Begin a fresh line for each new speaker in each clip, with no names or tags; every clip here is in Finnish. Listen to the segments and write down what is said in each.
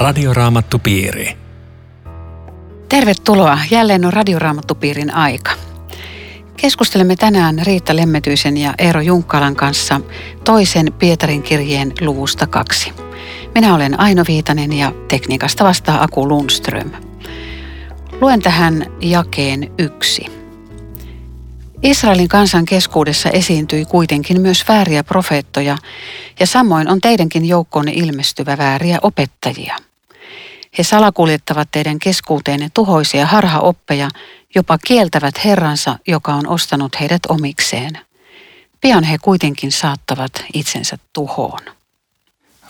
Radioraamattupiiri.
Tervetuloa. Jälleen on Radioraamattupiirin aika. Keskustelemme tänään Riitta Lemmetyisen ja Eero Junkkalan kanssa toisen Pietarin kirjeen luvusta kaksi. Minä olen Aino Viitanen ja tekniikasta vastaa Aku Lundström. Luen tähän jakeen yksi. Israelin kansan keskuudessa esiintyi kuitenkin myös vääriä profeettoja, ja samoin on teidänkin joukkoonne ilmestyvä vääriä opettajia. He salakuljettavat teidän keskuuteenne tuhoisia harhaoppeja, jopa kieltävät Herransa, joka on ostanut heidät omikseen. Pian he kuitenkin saattavat itsensä tuhoon.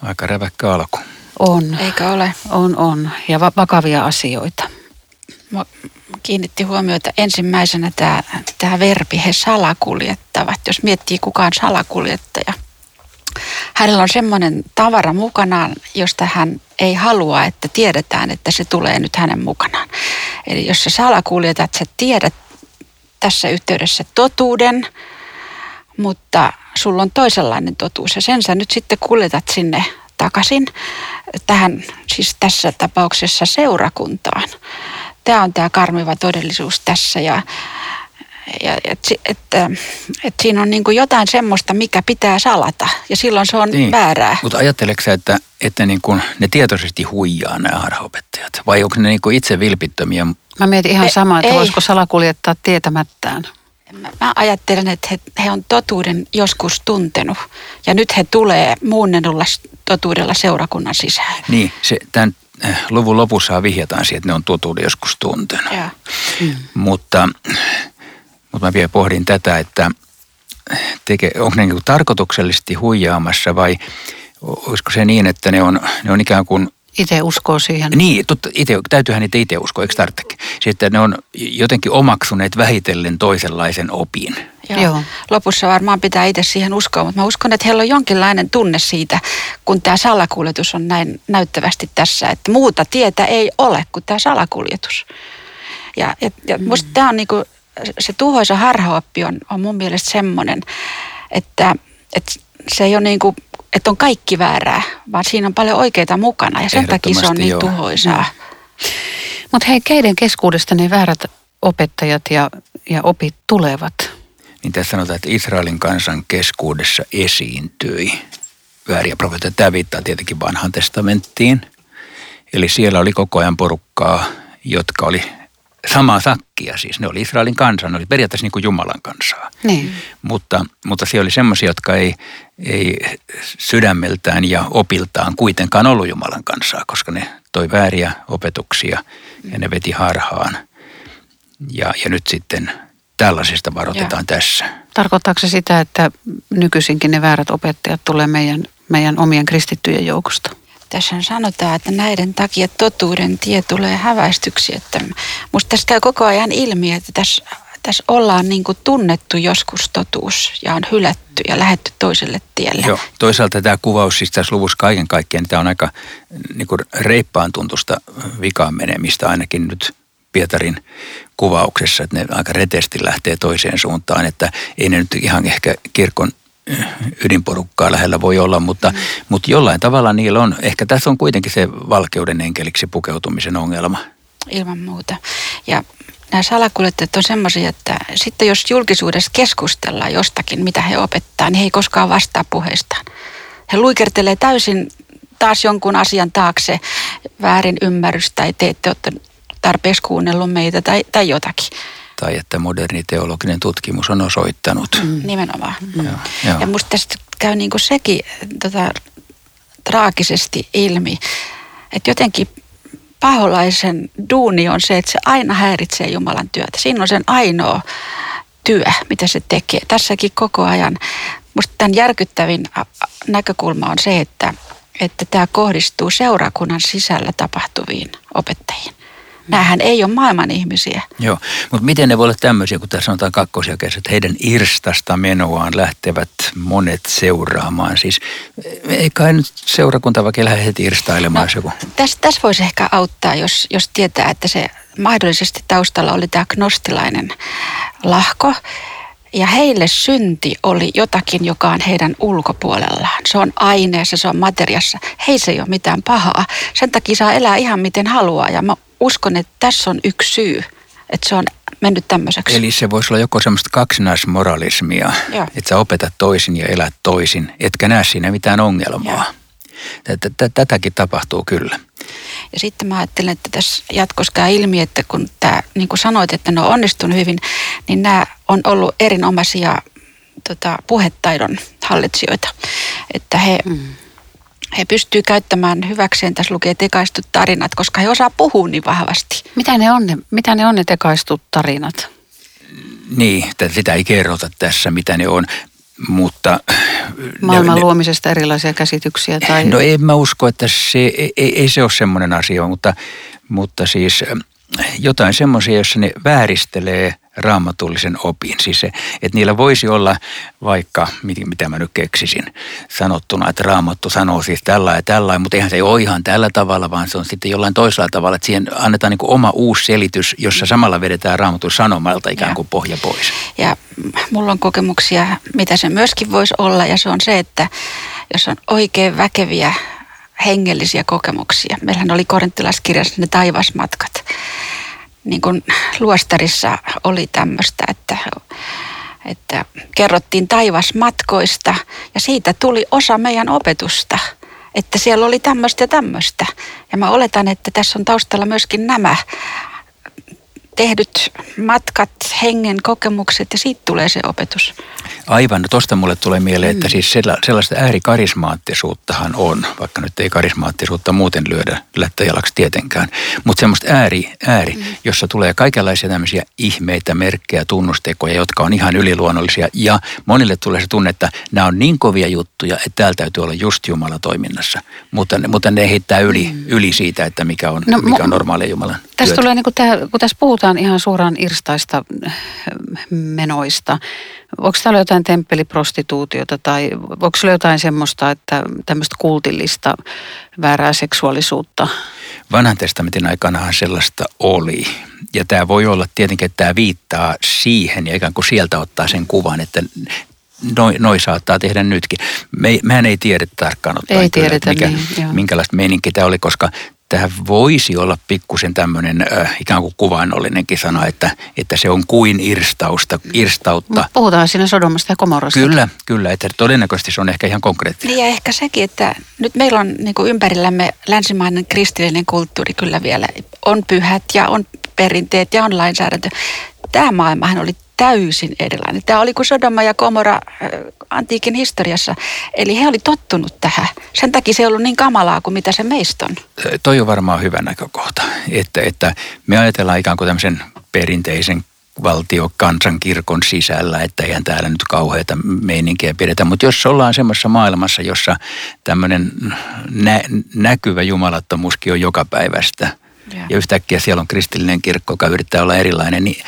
Aika räväkkä alku.
On.
Eikö ole?
On, on. Ja va- vakavia asioita.
Mua kiinnitti huomiota ensimmäisenä tämä, tämä verbi, he salakuljettavat. Jos miettii kukaan salakuljettaja, hänellä on semmoinen tavara mukanaan, josta hän ei halua, että tiedetään, että se tulee nyt hänen mukanaan. Eli jos sä salakuljetat, sä tiedät tässä yhteydessä totuuden, mutta sulla on toisenlainen totuus ja sen sä nyt sitten kuljetat sinne takaisin tähän, siis tässä tapauksessa seurakuntaan. Tämä on tämä karmiva todellisuus tässä ja, ja että et, et, et siinä on niin kuin jotain semmoista, mikä pitää salata ja silloin se on niin. väärää.
Mutta ajatteleksä, sä, että, että niin kuin ne tietoisesti huijaa nämä harhaopettajat vai onko ne niin kuin itse vilpittömiä?
Mä mietin ihan samaa, että
ei.
voisiko salakuljettaa tietämättään.
Mä, mä ajattelen, että he, he on totuuden joskus tuntenut ja nyt he tulee muunnellulla s- totuudella seurakunnan sisään.
Niin, se, tämän eh, luvun lopussa vihjataan siihen, että ne on totuuden joskus tuntenut.
Ja.
Mutta, mutta mä vielä pohdin tätä, että teke, onko ne niin tarkoituksellisesti huijaamassa vai olisiko se niin, että ne on, ne on ikään kuin
Itse uskoo siihen.
Niin, totta, ite, täytyyhän niitä itse uskoa, eikö tarvitsekin? Sitten että ne on jotenkin omaksuneet vähitellen toisenlaisen opin.
Joo.
Joo.
Lopussa varmaan pitää itse siihen uskoa, mutta mä uskon, että heillä on jonkinlainen tunne siitä, kun tämä salakuljetus on näin näyttävästi tässä, että muuta tietä ei ole kuin tämä salakuljetus. Ja, ja, ja musta tämä on niinku, se tuhoisa harhaoppi on, on mun mielestä semmoinen, että, että se ei ole niinku, että on kaikki väärää, vaan siinä on paljon oikeita mukana ja sen takia se on niin
joo.
tuhoisaa.
Mutta hei, keiden keskuudesta ne väärät opettajat ja, ja opit tulevat?
Niin tässä sanotaan, että Israelin kansan keskuudessa esiintyi vääriä profeettoja. Tämä viittaa tietenkin vanhaan testamenttiin. Eli siellä oli koko ajan porukkaa, jotka oli samaa sakkia. Siis ne oli Israelin kansa, ne oli periaatteessa niin kuin Jumalan kansaa.
Niin.
Mutta, mutta siellä oli semmoisia, jotka ei, ei sydämeltään ja opiltaan kuitenkaan ollut Jumalan kansaa, koska ne toi vääriä opetuksia ja ne veti harhaan. Ja, ja nyt sitten tällaisista varoitetaan tässä.
Tarkoittaako se sitä, että nykyisinkin ne väärät opettajat tulee meidän, meidän omien kristittyjen joukosta?
Tässä sanotaan, että näiden takia totuuden tie tulee häväistyksi. Että musta tässä käy koko ajan ilmi, että tässä, tässä ollaan niin kuin tunnettu joskus totuus ja on hylätty ja lähetty toiselle tielle.
Joo, toisaalta tämä kuvaus siis tässä luvussa kaiken kaikkiaan, niin tämä on aika niin kuin reippaan tuntusta vikaan menemistä ainakin nyt Pietarin kuvauksessa, että ne aika retesti lähtee toiseen suuntaan, että ei ne nyt ihan ehkä kirkon ydinporukkaa lähellä voi olla, mutta, mm. mutta jollain tavalla niillä on, ehkä tässä on kuitenkin se valkeuden enkeliksi pukeutumisen ongelma.
Ilman muuta. Ja nämä salakuljettajat on semmoisia, että sitten jos julkisuudessa keskustellaan jostakin, mitä he opettaa, niin he ei koskaan vastaa puheistaan. He luikertelee täysin taas jonkun asian taakse väärin ymmärrys tai te ette ole tarpeeksi kuunnellut meitä tai, tai jotakin.
Tai että moderni teologinen tutkimus on osoittanut. Mm.
Nimenomaan.
Joo, joo.
Ja musta tästä käy niinku sekin tota, traagisesti ilmi, että jotenkin paholaisen duuni on se, että se aina häiritsee Jumalan työtä. Siinä on sen ainoa työ, mitä se tekee. Tässäkin koko ajan. Musta tämän järkyttävin näkökulma on se, että, että tämä kohdistuu seurakunnan sisällä tapahtuviin opettajiin. Nämähän ei ole maailman ihmisiä.
Joo, mutta miten ne voi olla tämmöisiä, kun tässä sanotaan kakkosjakeessa, että heidän irstasta menoaan lähtevät monet seuraamaan. Siis ei kai nyt seurakunta vaikka lähde heti irstailemaan, no, joku.
Tässä täs voisi ehkä auttaa, jos, jos tietää, että se mahdollisesti taustalla oli tämä gnostilainen lahko, Ja heille synti oli jotakin, joka on heidän ulkopuolellaan. Se on aineessa, se on materiassa. Heissä ei ole mitään pahaa. Sen takia saa elää ihan miten haluaa. Ja mä uskon, että tässä on yksi syy, että se on mennyt tämmöiseksi.
Eli se voisi olla joko semmoista kaksinaismoralismia,
Joo.
että sä opetat toisin ja elät toisin, etkä näe siinä mitään ongelmaa. Tätä- tätä- Tätäkin tapahtuu kyllä.
Ja sitten mä ajattelen, että tässä jatkossa käy ilmi, että kun tämä, niin kuin sanoit, että ne on onnistunut hyvin, niin nämä on ollut erinomaisia tota, puhetaidon hallitsijoita. Että he, mm. he pystyvät käyttämään hyväkseen, tässä lukee tekaistut tarinat, koska he osaa puhua niin vahvasti.
Mitä ne on ne, mitä ne, on ne tekaistut tarinat?
Niin, tä- sitä ei kerrota tässä, mitä ne on, mutta...
Maailman
ne,
luomisesta erilaisia käsityksiä tai...
No en mä usko, että se, ei, ei se ole semmoinen asia, mutta, mutta siis äh, jotain semmoisia, jossa ne vääristelee raamatullisen opin. Siis se, että niillä voisi olla vaikka, mit- mitä mä nyt keksisin, sanottuna, että raamattu sanoo siis tällä ja tällä, mutta eihän se ei ole ihan tällä tavalla, vaan se on sitten jollain toisella tavalla, että siihen annetaan niin kuin oma uusi selitys, jossa samalla vedetään raamatun sanomalta ikään kuin pohja pois.
Ja mulla on kokemuksia, mitä se myöskin voisi olla, ja se on se, että jos on oikein väkeviä hengellisiä kokemuksia. Meillähän oli korinttilaiskirjassa ne taivasmatkat. Niin kuin luostarissa oli tämmöistä, että, että kerrottiin taivasmatkoista ja siitä tuli osa meidän opetusta. Että siellä oli tämmöistä ja tämmöistä. Ja mä oletan, että tässä on taustalla myöskin nämä tehdyt matkat, hengen kokemukset ja siitä tulee se opetus.
Aivan, no tosta mulle tulee mieleen, että siis sella- sellaista äärikarismaattisuuttahan on, vaikka nyt ei karismaattisuutta muuten lyödä lättäjalaksi tietenkään, mutta semmoista ääri, ääri mm. jossa tulee kaikenlaisia tämmöisiä ihmeitä, merkkejä, tunnustekoja, jotka on ihan yliluonnollisia ja monille tulee se tunne, että nämä on niin kovia juttuja, että täällä täytyy olla just Jumala toiminnassa, mutta, ne- mutta ne heittää yli, mm. yli siitä, että mikä on,
No,
mikä on normaalia Jumalan
Tässä tulee, niin kuin tää, kun tässä puhutaan ihan suoraan irstaista äh, menoista, onko täällä jotain temppeliprostituutiota tai onko jotain semmoista, että tämmöistä kultillista väärää seksuaalisuutta?
Vanhan testamentin aikanahan sellaista oli. Ja tämä voi olla tietenkin, että tämä viittaa siihen ja ikään kuin sieltä ottaa sen kuvan, että noi, noi saattaa tehdä nytkin. Me, mehän ei tiedä tarkkaan ottaen
Ei
kyllä,
tiedetä,
että
niin, joo.
minkälaista meininki tämä oli, koska tämä voisi olla pikkusen tämmöinen äh, ikään kuin kuvainnollinenkin sana, että, että se on kuin irstausta, irstautta.
Mut puhutaan siinä Sodomasta ja Komorrasta.
Kyllä, kyllä, että todennäköisesti se on ehkä ihan konkreettinen.
Niin ja ehkä sekin, että nyt meillä on niin kuin ympärillämme länsimainen kristillinen kulttuuri kyllä vielä. On pyhät ja on perinteet ja on lainsäädäntö. Tämä maailmahan oli täysin erilainen. Tämä oli kuin Sodoma ja Komora äh, antiikin historiassa. Eli he oli tottunut tähän. Sen takia se ei ollut niin kamalaa kuin mitä se meistä on.
toi on varmaan hyvä näkökohta, että, että me ajatellaan ikään kuin tämmöisen perinteisen valtio kansankirkon sisällä, että eihän täällä nyt kauheita meininkiä pidetä. Mutta jos ollaan semmoisessa maailmassa, jossa tämmöinen nä- näkyvä jumalattomuuskin on joka päivästä,
Joo.
ja yhtäkkiä siellä on kristillinen kirkko, joka yrittää olla erilainen, niin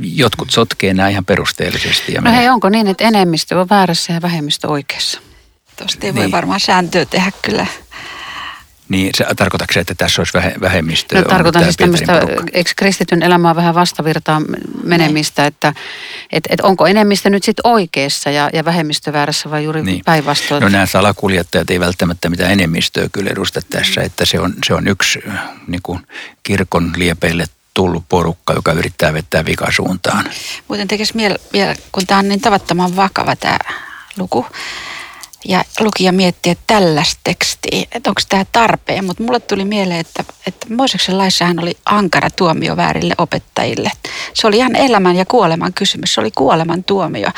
jotkut sotkee nämä ihan perusteellisesti. Ja
No
menee-
hei, onko niin, että enemmistö on väärässä ja vähemmistö oikeassa?
Tuosta ei voi
Niin.
varmaan sääntöä tehdä kyllä.
Niin se, tarkoitatko se, että tässä olisi vähe, vähemmistö?
No,
on
tarkoitan siis tämmöistä,
porukka?
eikö kristityn elämää vähän vastavirtaan menemistä, että et, et onko enemmistö nyt sitten oikeassa ja, ja vähemmistö väärässä vai juuri
Niin.
päinvastoin?
No nämä salakuljettajat ei välttämättä mitään enemmistöä kyllä edusta tässä, että se on, se on yksi äh, niin kuin kirkon liepeille tullut porukka, joka yrittää vettää vikasuuntaan.
Muuten tekisi vielä, kun tämä on niin tavattoman vakava tämä luku, ja lukija miettii, että tällaista tekstiä, että onko tämä tarpeen. Mutta mulle tuli mieleen, että, että Mooseksen laissahan oli ankara tuomio väärille opettajille. Se oli ihan elämän ja kuoleman kysymys, se oli kuoleman tuomio.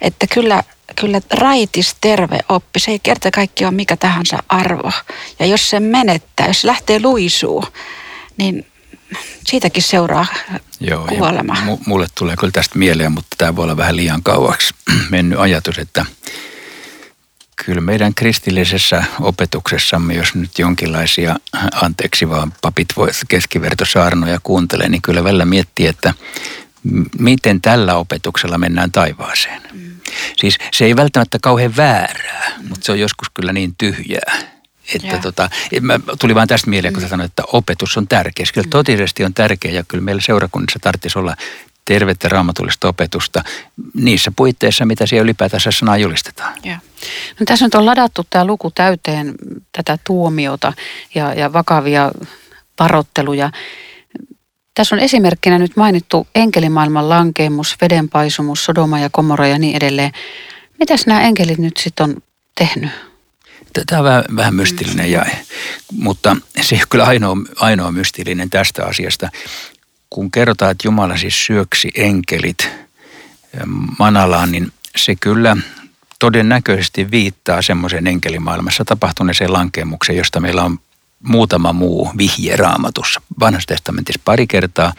Että kyllä, kyllä raitis terve oppi, se ei kerta kaikki ole mikä tahansa arvo. Ja jos se menettää, jos lähtee luisuu, niin siitäkin seuraa
Joo,
kuolema.
mu- mulle tulee kyllä tästä mieleen, mutta tämä voi olla vähän liian kauaksi mennyt ajatus, että kyllä meidän kristillisessä opetuksessamme, jos nyt jonkinlaisia, anteeksi vaan papit voi keskivertosaarnoja kuuntelee, niin kyllä välillä miettii, että miten tällä opetuksella mennään taivaaseen. Mm. Siis se ei välttämättä kauhean väärää, mm. mutta se on joskus kyllä niin tyhjää. Että
Joo.
tota, mä, tuli vain tästä mieleen, kun sä sanoit, että opetus on tärkeä. Kyllä totisesti on tärkeä ja kyllä meillä seurakunnassa tarvitsisi olla tervettä raamatullista opetusta niissä puitteissa, mitä siellä ylipäätänsä sanaa julistetaan.
Ja. No, tässä nyt on ladattu tämä luku täyteen tätä tuomiota ja, ja vakavia parotteluja. Tässä on esimerkkinä nyt mainittu enkelimaailman lankeemus, vedenpaisumus, Sodoma ja Komora ja niin edelleen. Mitäs nämä enkelit nyt sitten on tehnyt?
Tämä on vähän, vähän mystillinen jae, mutta se ei ole kyllä ainoa, ainoa mystillinen tästä asiasta. Kun kerrotaan, että Jumala siis syöksi enkelit manalaan, niin se kyllä todennäköisesti viittaa semmoisen enkelimaailmassa tapahtuneeseen lankemukseen, josta meillä on muutama muu vihje raamatussa. Vanhassa testamentissa pari kertaa,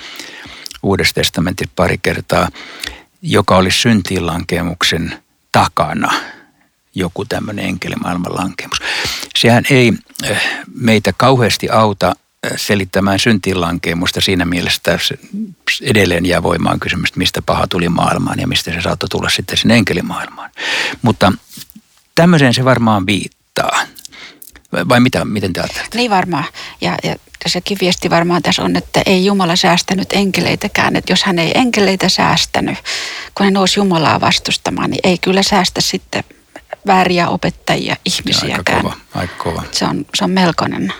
Uudessa testamentissa pari kertaa, joka oli syntiinlankemuksen takana joku tämmöinen enkelimaailman lankemus. Sehän ei eh, meitä kauheasti auta eh, selittämään syntiinlankemusta siinä mielessä, että edelleen jää voimaan kysymys, mistä paha tuli maailmaan ja mistä se saattoi tulla sitten sinne enkelimaailmaan. Mutta tämmöiseen se varmaan viittaa. Vai mitä, miten te ajattelette?
Niin varmaan. Ja, ja sekin viesti varmaan tässä on, että ei Jumala säästänyt enkeleitäkään. Että jos hän ei enkeleitä säästänyt, kun hän nousi Jumalaa vastustamaan, niin ei kyllä säästä sitten vääriä opettajia, ihmisiäkään.
Aika kova, aika kova.
Se on, se on melkoinen.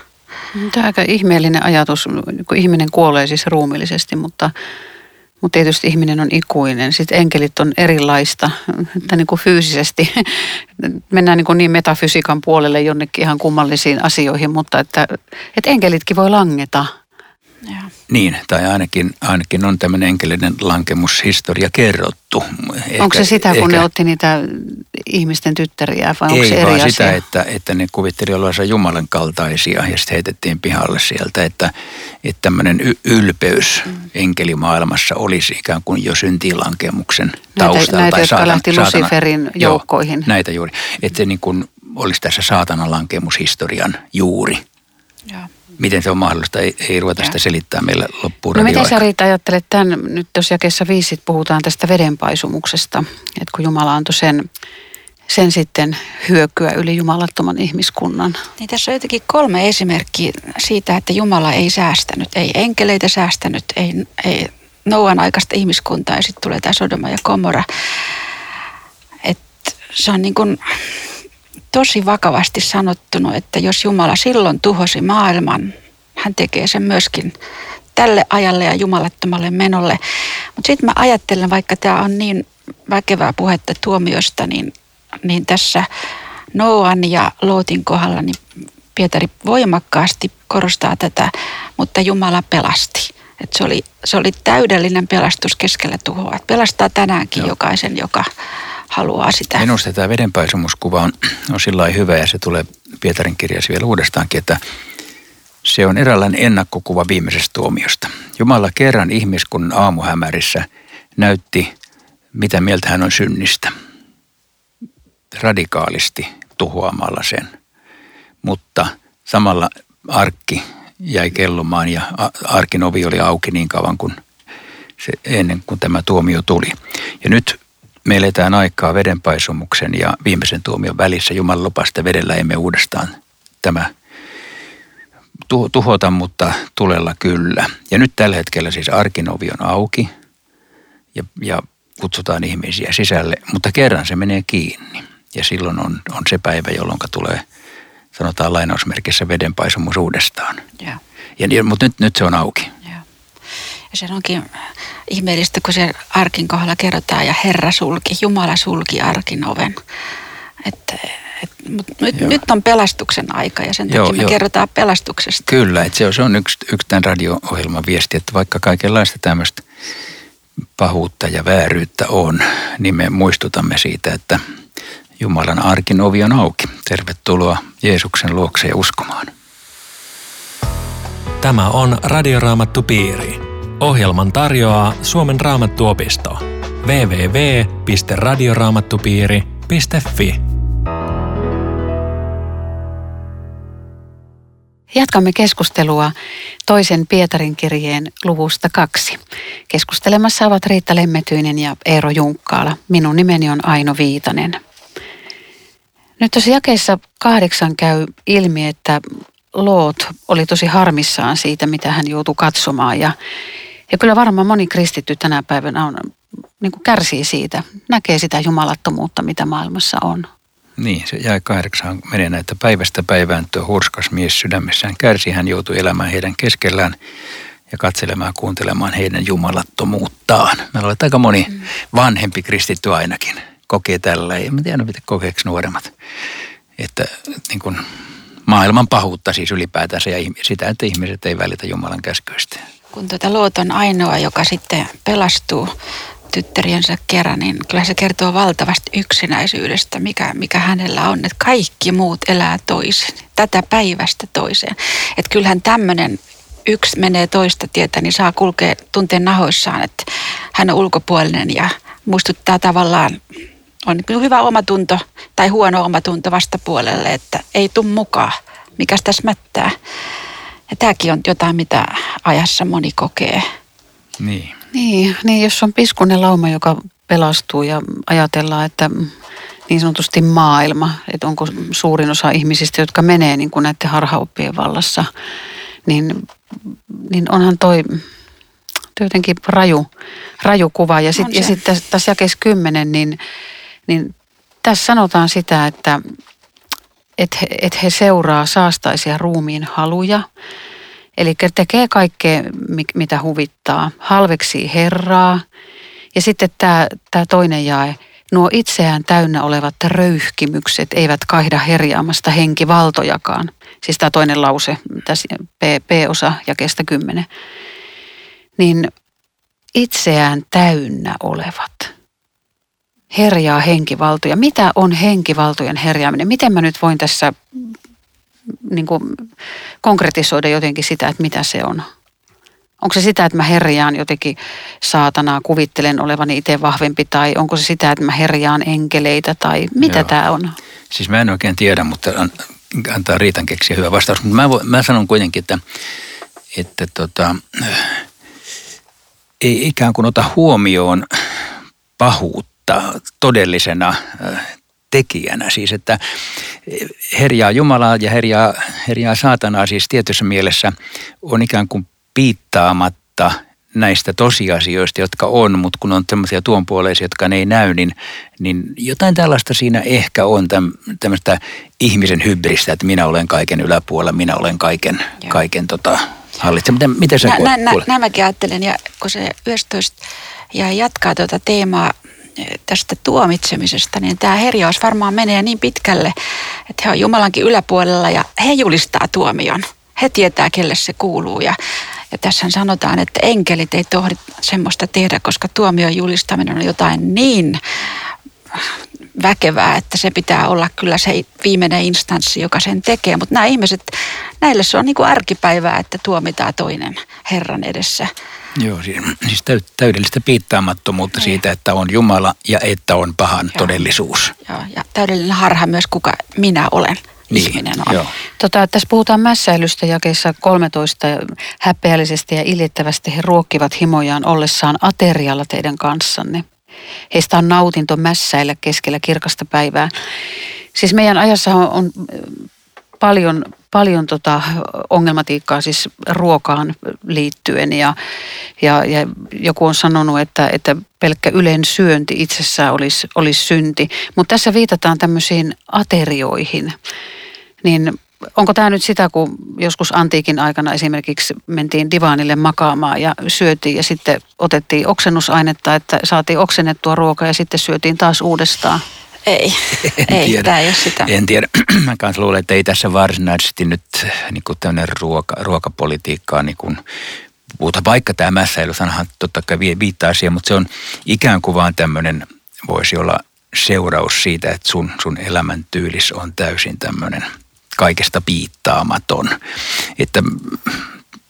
Tämä on aika ihmeellinen ajatus, kun ihminen kuolee siis ruumillisesti, mutta mutta tietysti ihminen on ikuinen. Sitten enkelit on erilaista, että niin kuin fyysisesti mennään niin, kuin niin metafysiikan puolelle jonnekin ihan kummallisiin asioihin, mutta että, että enkelitkin voi langeta –
ja. Niin, tai ainakin, ainakin on tämmöinen enkelinen lankemushistoria kerrottu.
Ehkä, onko se sitä, kun ehkä, ne otti niitä ihmisten tyttäriä vai onko
ei,
se eri
vaan
asia?
sitä, että, että ne kuvitteli olevansa Jumalan kaltaisia ja sitten heitettiin pihalle sieltä, että, että tämmöinen ylpeys mm. enkelimaailmassa olisi ikään kuin jo syntiinlankemuksen taustalla.
Näitä, tai saatan, lähti Luciferin saatana, joukkoihin.
Joo, näitä juuri. Että se niin kuin olisi tässä saatanan lankemushistorian juuri. Joo miten se on mahdollista, ei, ei ruveta sitä selittää meille loppuun
No miten sä Riita ajattelet tämän, nyt jos jakessa viisit puhutaan tästä vedenpaisumuksesta, että kun Jumala antoi sen, sen sitten hyökyä yli jumalattoman ihmiskunnan.
Niin tässä on jotenkin kolme esimerkkiä siitä, että Jumala ei säästänyt, ei enkeleitä säästänyt, ei, ei Nouan aikaista ihmiskuntaa ja sitten tulee tämä Sodoma ja Komora. Et se on niin kuin tosi vakavasti sanottuna, että jos Jumala silloin tuhosi maailman, hän tekee sen myöskin tälle ajalle ja jumalattomalle menolle. Mutta sitten mä ajattelen, vaikka tämä on niin väkevää puhetta tuomiosta, niin, niin tässä Noan ja Lootin kohdalla niin Pietari voimakkaasti korostaa tätä, mutta Jumala pelasti. Et se, oli, se oli täydellinen pelastus keskellä tuhoa. Et pelastaa tänäänkin Joo. jokaisen, joka haluaa sitä.
Minusta tämä vedenpaisumuskuva on, on sillä hyvä ja se tulee Pietarin kirjassa vielä uudestaankin, että se on eräänlainen ennakkokuva viimeisestä tuomiosta. Jumala kerran ihmiskunnan aamuhämärissä näytti, mitä mieltä hän on synnistä. Radikaalisti tuhoamalla sen. Mutta samalla arkki jäi kellumaan ja arkin ovi oli auki niin kauan kuin se, ennen kuin tämä tuomio tuli. Ja nyt me eletään aikaa vedenpaisumuksen ja viimeisen tuomion välissä. Jumalan lupasta vedellä emme uudestaan tämä tuhota, mutta tulella kyllä. Ja nyt tällä hetkellä siis arkinovi on auki ja, ja kutsutaan ihmisiä sisälle, mutta kerran se menee kiinni. Ja silloin on, on se päivä, jolloin tulee, sanotaan lainausmerkissä, vedenpaisumus uudestaan. Ja. Ja, mutta nyt, nyt se on auki.
Ja se onkin ihmeellistä, kun se arkin kohdalla kerrotaan ja Herra sulki, Jumala sulki arkin oven. Että et, mut nyt, nyt on pelastuksen aika ja sen takia joo, me joo. kerrotaan pelastuksesta.
Kyllä, että se on, se on yksi, yksi tämän radio-ohjelman viesti, että vaikka kaikenlaista tämmöistä pahuutta ja vääryyttä on, niin me muistutamme siitä, että Jumalan arkin ovi on auki. Tervetuloa Jeesuksen luokse ja uskomaan.
Tämä on Radioraamattu Piiri. Ohjelman tarjoaa Suomen raamattuopisto. www.radioraamattupiiri.fi
Jatkamme keskustelua toisen Pietarin kirjeen luvusta kaksi. Keskustelemassa ovat Riitta Lemmetyinen ja Eero Junkkaala. Minun nimeni on Aino Viitanen. Nyt tuossa jakeessa kahdeksan käy ilmi, että Loot oli tosi harmissaan siitä, mitä hän joutui katsomaan ja Ja kyllä varmaan moni kristitty tänä päivänä on, niin kuin kärsii siitä, näkee sitä jumalattomuutta, mitä maailmassa on.
Niin, se jäi kahdeksan menee näitä päivästä päivään tuo hurskas mies sydämessään kärsi. Hän joutui elämään heidän keskellään ja katselemaan kuuntelemaan heidän jumalattomuuttaan. Meillä on aika moni mm. vanhempi kristitty ainakin kokee tällä. En tiedä, miten kokeeksi nuoremmat. Että niin kuin maailman pahuutta siis ylipäätänsä ja sitä, että ihmiset ei välitä Jumalan käskyistä.
Kun tuota Loot on ainoa, joka sitten pelastuu tyttäriensä kerran, niin kyllä se kertoo valtavasti yksinäisyydestä, mikä, mikä hänellä on, että kaikki muut elää toisin, tätä päivästä toiseen. Että kyllähän tämmöinen yksi menee toista tietä, niin saa kulkea tunteen nahoissaan, että hän on ulkopuolinen ja muistuttaa tavallaan, on hyvä omatunto tai huono omatunto vastapuolelle, että ei tuu mukaan, mikä tässä mättää. Ja tämäkin on jotain, mitä ajassa moni kokee.
Niin.
Niin, niin jos on piskunen lauma, joka pelastuu ja ajatellaan, että niin sanotusti maailma, että onko suurin osa ihmisistä, jotka menee niin kuin näiden harhaoppien vallassa, niin, niin onhan toi jotenkin raju, raju kuva. Ja sitten sit tässä, tässä jakeessa kymmenen, niin, niin tässä sanotaan sitä, että et he, et he seuraa saastaisia ruumiin haluja – Eli tekee kaikkea, mitä huvittaa, halveksii Herraa. Ja sitten tämä, tämä toinen jae, nuo itseään täynnä olevat röyhkimykset eivät kaihda herjaamasta henkivaltojakaan. Siis tämä toinen lause, tässä P-osa kestä kymmenen. Niin itseään täynnä olevat herjaa henkivaltoja. Mitä on henkivaltojen herjaaminen? Miten mä nyt voin tässä niin kuin konkretisoida jotenkin sitä, että mitä se on. Onko se sitä, että mä herjaan jotenkin saatanaa, kuvittelen olevani itse vahvempi, tai onko se sitä, että mä herjaan enkeleitä, tai mitä tämä on?
Siis mä en oikein tiedä, mutta antaa Riitan keksiä hyvä vastaus. Mutta mä, mä sanon kuitenkin, että, että tota, ei ikään kuin ota huomioon pahuutta todellisena tekijänä. Siis että herjaa Jumalaa ja herjaa, herjaa saatanaa siis tietyssä mielessä on ikään kuin piittaamatta näistä tosiasioista, jotka on, mutta kun on tämmöisiä tuonpuoleisia, jotka ne ei näy, niin, niin jotain tällaista siinä ehkä on täm, tämmöistä ihmisen hybristä, että minä olen kaiken yläpuolella, minä olen kaiken, kaiken tota, hallitse. Miten, miten sä nä,
nä, nä, Nämäkin ajattelen, ja kun se 11 ja jatkaa tuota teemaa tästä tuomitsemisesta, niin tämä herjaus varmaan menee niin pitkälle, että he on Jumalankin yläpuolella ja he julistaa tuomion. He tietää, kelle se kuuluu ja, ja tässä sanotaan, että enkelit ei tohdi semmoista tehdä, koska tuomion julistaminen on jotain niin väkevää, että se pitää olla kyllä se viimeinen instanssi, joka sen tekee. Mutta nämä ihmiset, näille se on niin kuin arkipäivää, että tuomitaan toinen Herran edessä.
Joo, siis täydellistä piittaamattomuutta niin. siitä, että on Jumala ja että on pahan Joo. todellisuus.
Joo, ja täydellinen harha myös, kuka minä olen. Niin, ihminen on. Joo.
Tota, tässä puhutaan mässäilystä jakeessa 13. Häpeällisesti ja iljettävästi he ruokkivat himojaan ollessaan aterialla teidän kanssanne. Heistä on nautinto mässäillä keskellä kirkasta päivää. Siis meidän ajassa on, on paljon, paljon tota ongelmatiikkaa siis ruokaan liittyen ja, ja, ja joku on sanonut, että, että pelkkä ylen syönti itsessään olisi, olisi synti. Mutta tässä viitataan tämmöisiin aterioihin. Niin onko tämä nyt sitä, kun joskus antiikin aikana esimerkiksi mentiin divaanille makaamaan ja syötiin ja sitten otettiin oksennusainetta, että saatiin oksennettua ruokaa ja sitten syötiin taas uudestaan?
Ei, en ei tiedä. tämä ei ole sitä.
En tiedä. Mä kanssa luulen, että ei tässä varsinaisesti nyt niin kuin tämmöinen ruoka, ruokapolitiikkaa niin kuin puhuta. Vaikka tämä mässäily sanahan totta kai viittaa siihen, mutta se on ikään kuin vaan tämmöinen, voisi olla seuraus siitä, että sun, sun elämäntyylis on täysin tämmöinen kaikesta piittaamaton. Että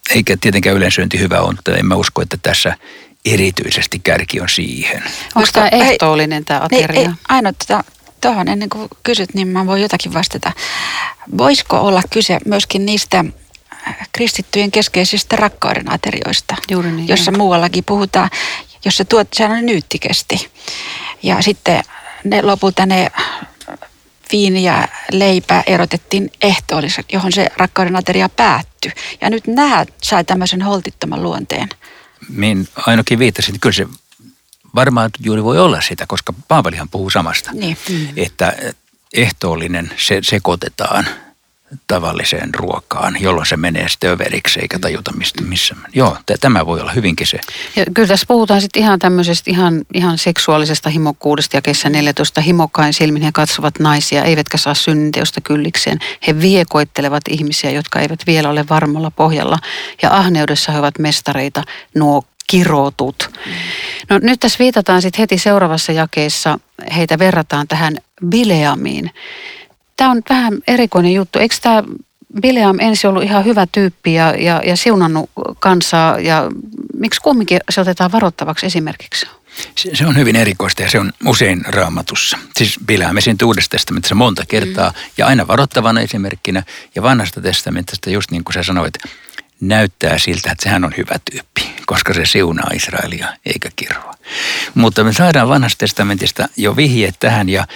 eikä tietenkään yleensyönti hyvä on, mutta en mä usko, että tässä erityisesti kärki on siihen.
Onko tämä ehtoollinen tämä ateria? Ei, ei,
ainoa tuota, tuohon ennen kuin kysyt, niin mä voin jotakin vastata. Voisiko olla kyse myöskin niistä kristittyjen keskeisistä rakkauden aterioista,
Juuri niin,
jossa niin. muuallakin puhutaan, jossa tuot, sehän on nyyttikesti. Ja sitten ne lopulta ne viini ja leipä erotettiin ehtoolliset, johon se rakkauden ateria päättyi. Ja nyt nämä sai tämmöisen holtittoman luonteen.
Mihin ainakin viittasin, kyllä se varmaan juuri voi olla sitä, koska Paavalihan puhuu samasta.
Niin.
Että ehtoollinen se sekoitetaan tavalliseen ruokaan, jolloin se menee sitten överiksi eikä tajuta mistä missä. Joo, t- tämä voi olla hyvinkin se.
Ja kyllä tässä puhutaan sitten ihan tämmöisestä ihan, ihan seksuaalisesta himokkuudesta ja kesä 14 himokkain silmin he katsovat naisia, eivätkä saa synninteosta kyllikseen. He viekoittelevat ihmisiä, jotka eivät vielä ole varmalla pohjalla ja ahneudessa he ovat mestareita nuo kirotut. No nyt tässä viitataan sitten heti seuraavassa jakeessa, heitä verrataan tähän Bileamiin. Tämä on vähän erikoinen juttu. Eikö tämä Bileam ensin ollut ihan hyvä tyyppi ja, ja, ja siunannut kansaa ja miksi kumminkin se otetaan varoittavaksi esimerkiksi?
Se, se on hyvin erikoista ja se on usein raamatussa. Siis Bileam esiintyy uudessa testamentissa monta kertaa mm. ja aina varoittavana esimerkkinä. Ja vanhasta testamentista just niin kuin sä sanoit, näyttää siltä, että sehän on hyvä tyyppi, koska se siunaa Israelia eikä kirroa. Mutta me saadaan vanhasta testamentista jo vihje tähän ja,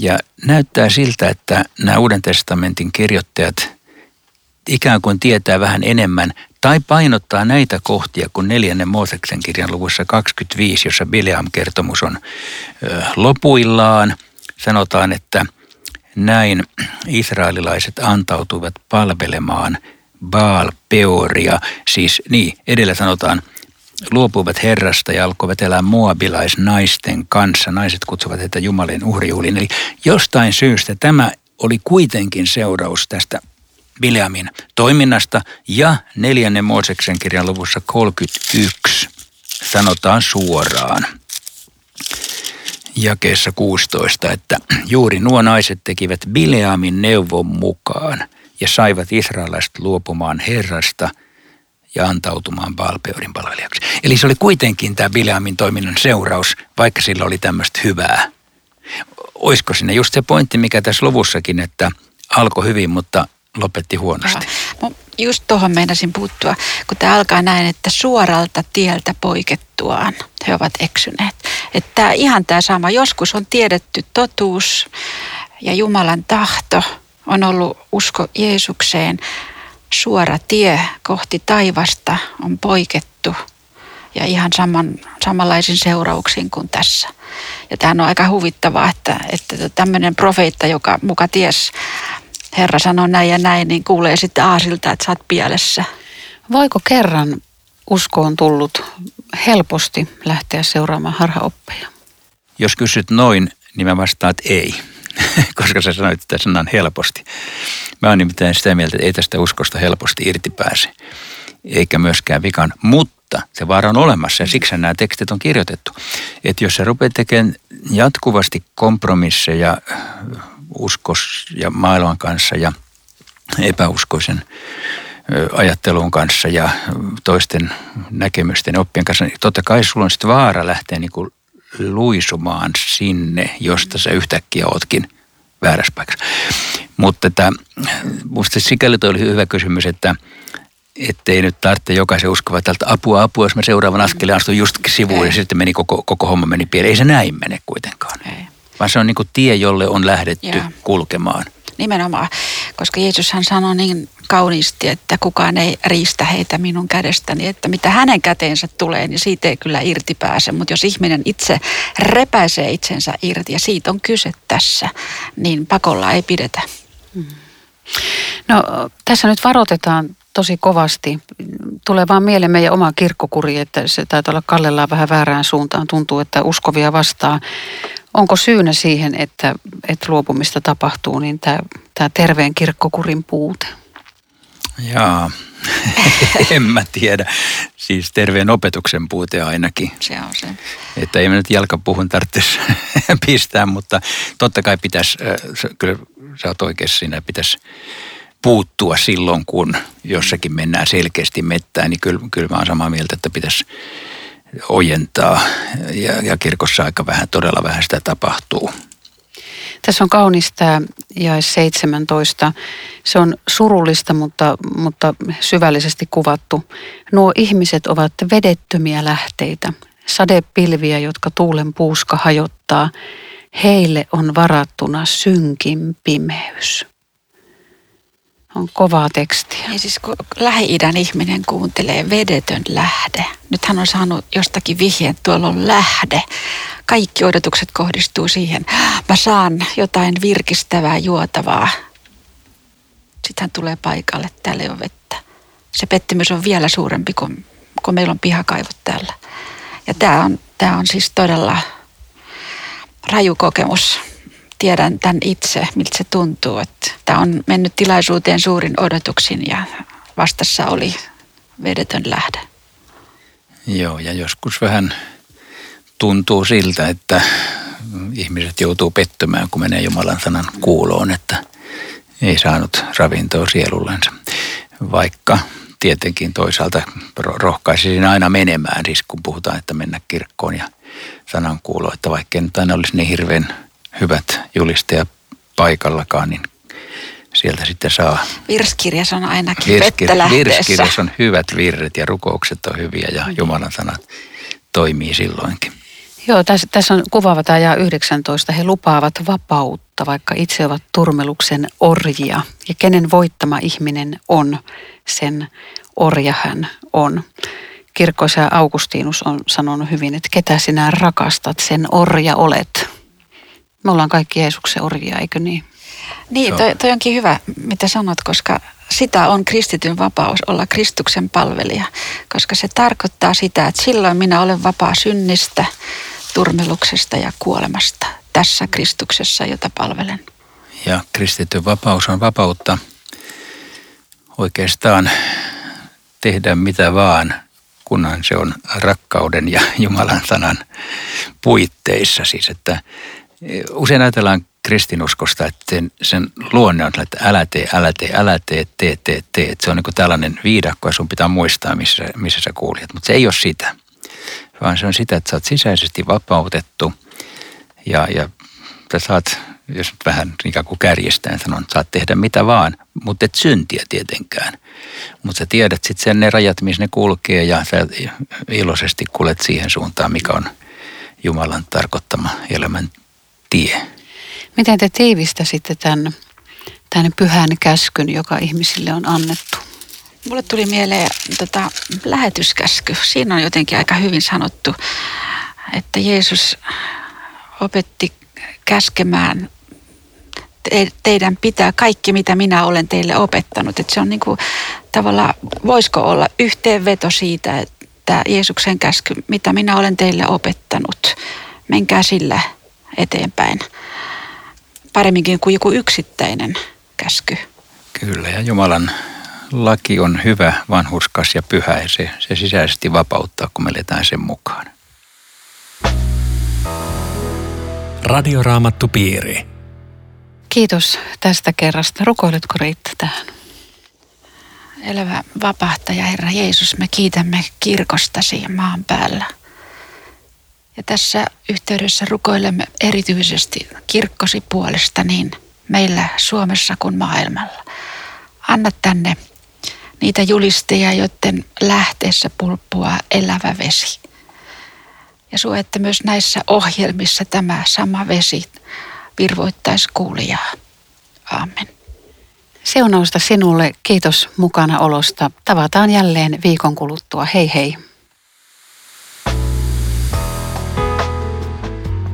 ja näyttää siltä, että nämä Uuden testamentin kirjoittajat ikään kuin tietää vähän enemmän tai painottaa näitä kohtia kuin neljännen Mooseksen kirjan luvussa 25, jossa Bileam-kertomus on lopuillaan. Sanotaan, että näin israelilaiset antautuivat palvelemaan – Baal Peoria, siis niin, edellä sanotaan, luopuivat Herrasta ja alkoivat elää moabilaisnaisten kanssa. Naiset kutsuvat heitä Jumalin uhrijuhliin. Eli jostain syystä tämä oli kuitenkin seuraus tästä Bileamin toiminnasta ja neljännen Mooseksen kirjan luvussa 31 sanotaan suoraan jakeessa 16, että juuri nuo naiset tekivät Bileamin neuvon mukaan ja saivat israelaiset luopumaan Herrasta ja antautumaan Baalpeorin palvelijaksi. Eli se oli kuitenkin tämä Bileamin toiminnan seuraus, vaikka sillä oli tämmöistä hyvää. Olisiko sinne just se pointti, mikä tässä luvussakin, että alkoi hyvin, mutta lopetti huonosti.
Ja, just tuohon meinasin puuttua, kun tämä alkaa näin, että suoralta tieltä poikettuaan he ovat eksyneet. Että ihan tämä sama, joskus on tiedetty totuus ja Jumalan tahto – on ollut usko Jeesukseen. Suora tie kohti taivasta on poikettu ja ihan saman, samanlaisin seurauksiin kuin tässä. Ja tämä on aika huvittavaa, että, että tämmöinen profeetta, joka muka ties, Herra sanoo näin ja näin, niin kuulee sitten aasilta, että sä oot pielessä.
Voiko kerran uskoon tullut helposti lähteä seuraamaan harhaoppeja?
Jos kysyt noin, niin mä vastaan, että ei. koska sä sanoit että sanan helposti. Mä oon nimittäin sitä mieltä, että ei tästä uskosta helposti irti pääse, eikä myöskään vikan, mutta se vaara on olemassa ja siksi nämä tekstit on kirjoitettu. Että jos sä rupeat tekemään jatkuvasti kompromisseja uskos ja maailman kanssa ja epäuskoisen ajattelun kanssa ja toisten näkemysten ja oppien kanssa, niin totta kai sulla on sitten vaara lähteä niin kuin luisumaan sinne, josta sä yhtäkkiä ootkin väärässä paikassa. Mutta että, musta sikäli toi oli hyvä kysymys, että ettei nyt tarvitse jokaisen uskova tältä apua, apua, jos mä seuraavan askeleen astun just sivuun ja sitten meni koko, koko homma meni pieleen. Ei se näin mene kuitenkaan. Ei. Vaan se on niin kuin tie, jolle on lähdetty Joo. kulkemaan.
Nimenomaan, koska Jeesushan sanoi niin kauniisti, että kukaan ei riistä heitä minun kädestäni, että mitä hänen käteensä tulee, niin siitä ei kyllä irti pääse. Mutta jos ihminen itse repäisee itsensä irti, ja siitä on kyse tässä, niin pakolla ei pidetä. Hmm.
No tässä nyt varoitetaan tosi kovasti. Tulee vaan mieleen meidän oma kirkkokuri, että se taitaa olla kallellaan vähän väärään suuntaan. Tuntuu, että uskovia vastaan onko syynä siihen, että, että luopumista tapahtuu, niin tämä, tämä terveen kirkkokurin puute?
Jaa, en mä tiedä. Siis terveen opetuksen puute ainakin.
Se on se.
Että ei me nyt jalkapuhun tarvitsisi pistää, mutta totta kai pitäisi, kyllä sä oot oikeassa siinä, pitäisi puuttua silloin, kun jossakin mennään selkeästi mettään, niin kyllä, kyllä mä oon samaa mieltä, että pitäisi ojentaa ja, ja kirkossa aika vähän, todella vähän sitä tapahtuu.
Tässä on kaunis tämä jae 17. Se on surullista, mutta, mutta syvällisesti kuvattu. Nuo ihmiset ovat vedettömiä lähteitä, sadepilviä, jotka tuulen puuska hajottaa. Heille on varattuna synkin pimeys. On kovaa tekstiä.
Niin siis kun Lähi-idän ihminen kuuntelee vedetön lähde. Nyt hän on saanut jostakin vihjeen, tuolla on lähde. Kaikki odotukset kohdistuu siihen. Mä saan jotain virkistävää, juotavaa. Sitten hän tulee paikalle, täällä ole vettä. Se pettymys on vielä suurempi kuin, kun meillä on pihakaivot täällä. Ja tämä on, tämä on siis todella raju kokemus tiedän tämän itse, miltä se tuntuu. Että tämä on mennyt tilaisuuteen suurin odotuksin ja vastassa oli vedetön lähde.
Joo, ja joskus vähän tuntuu siltä, että ihmiset joutuu pettymään, kun menee Jumalan sanan kuuloon, että ei saanut ravintoa sielullensa. Vaikka tietenkin toisaalta rohkaisisin aina menemään, siis kun puhutaan, että mennä kirkkoon ja sanan kuulo, että vaikka nyt aina olisi niin hirveän hyvät julistajat paikallakaan, niin sieltä sitten saa.
Virskirjas on ainakin Virskir, vettä
Virskirjas on hyvät virret ja rukoukset on hyviä ja Jumalan sanat toimii silloinkin.
Joo, tässä, tässä on kuvaava tämä ja 19. He lupaavat vapautta, vaikka itse ovat turmeluksen orjia. Ja kenen voittama ihminen on, sen orja hän on. Kirkkoisa Augustinus on sanonut hyvin, että ketä sinä rakastat, sen orja olet. Me ollaan kaikki Jeesuksen orjia, eikö niin?
Niin, toi, toi onkin hyvä, mitä sanot, koska sitä on kristityn vapaus olla Kristuksen palvelija, koska se tarkoittaa sitä, että silloin minä olen vapaa synnistä, turmeluksesta ja kuolemasta tässä Kristuksessa, jota palvelen.
Ja kristityn vapaus on vapautta oikeastaan tehdä mitä vaan, kunhan se on rakkauden ja Jumalan sanan puitteissa. Siis että usein ajatellaan kristinuskosta, että sen, sen luonne on, että älä tee, älä tee, älä tee, tee, tee, tee. Että se on niin tällainen viidakko ja sun pitää muistaa, missä, missä sä kuulijat. Mutta se ei ole sitä, vaan se on sitä, että sä oot sisäisesti vapautettu ja, ja sä saat, jos vähän ikään kuin kärjestään sanon, saat tehdä mitä vaan, mutta et syntiä tietenkään. Mutta sä tiedät sitten sen ne rajat, missä ne kulkee ja sä iloisesti kuulet siihen suuntaan, mikä on Jumalan tarkoittama elämän tie.
Miten te tiivistäsitte tämän, tämän pyhän käskyn, joka ihmisille on annettu?
Mulle tuli mieleen tota, lähetyskäsky. Siinä on jotenkin aika hyvin sanottu, että Jeesus opetti käskemään teidän pitää kaikki, mitä minä olen teille opettanut. Että se on niin kuin, tavallaan, voisiko olla yhteenveto siitä, että Jeesuksen käsky, mitä minä olen teille opettanut, menkää sillä eteenpäin. Paremminkin kuin joku yksittäinen käsky.
Kyllä, ja Jumalan laki on hyvä, vanhurskas ja pyhä, ja se, se sisäisesti vapauttaa, kun me eletään sen mukaan.
Radioraamattu piiri.
Kiitos tästä kerrasta. Rukoiletko Riitta tähän?
Elävä vapahtaja Herra Jeesus, me kiitämme kirkostasi maan päällä – ja tässä yhteydessä rukoilemme erityisesti kirkkosi puolesta niin meillä Suomessa kuin maailmalla. Anna tänne niitä julisteja, joiden lähteessä pulppua elävä vesi. Ja sua, että myös näissä ohjelmissa tämä sama vesi virvoittaisi kuulijaa. Amen.
Seunausta sinulle. Kiitos mukana olosta. Tavataan jälleen viikon kuluttua. Hei hei.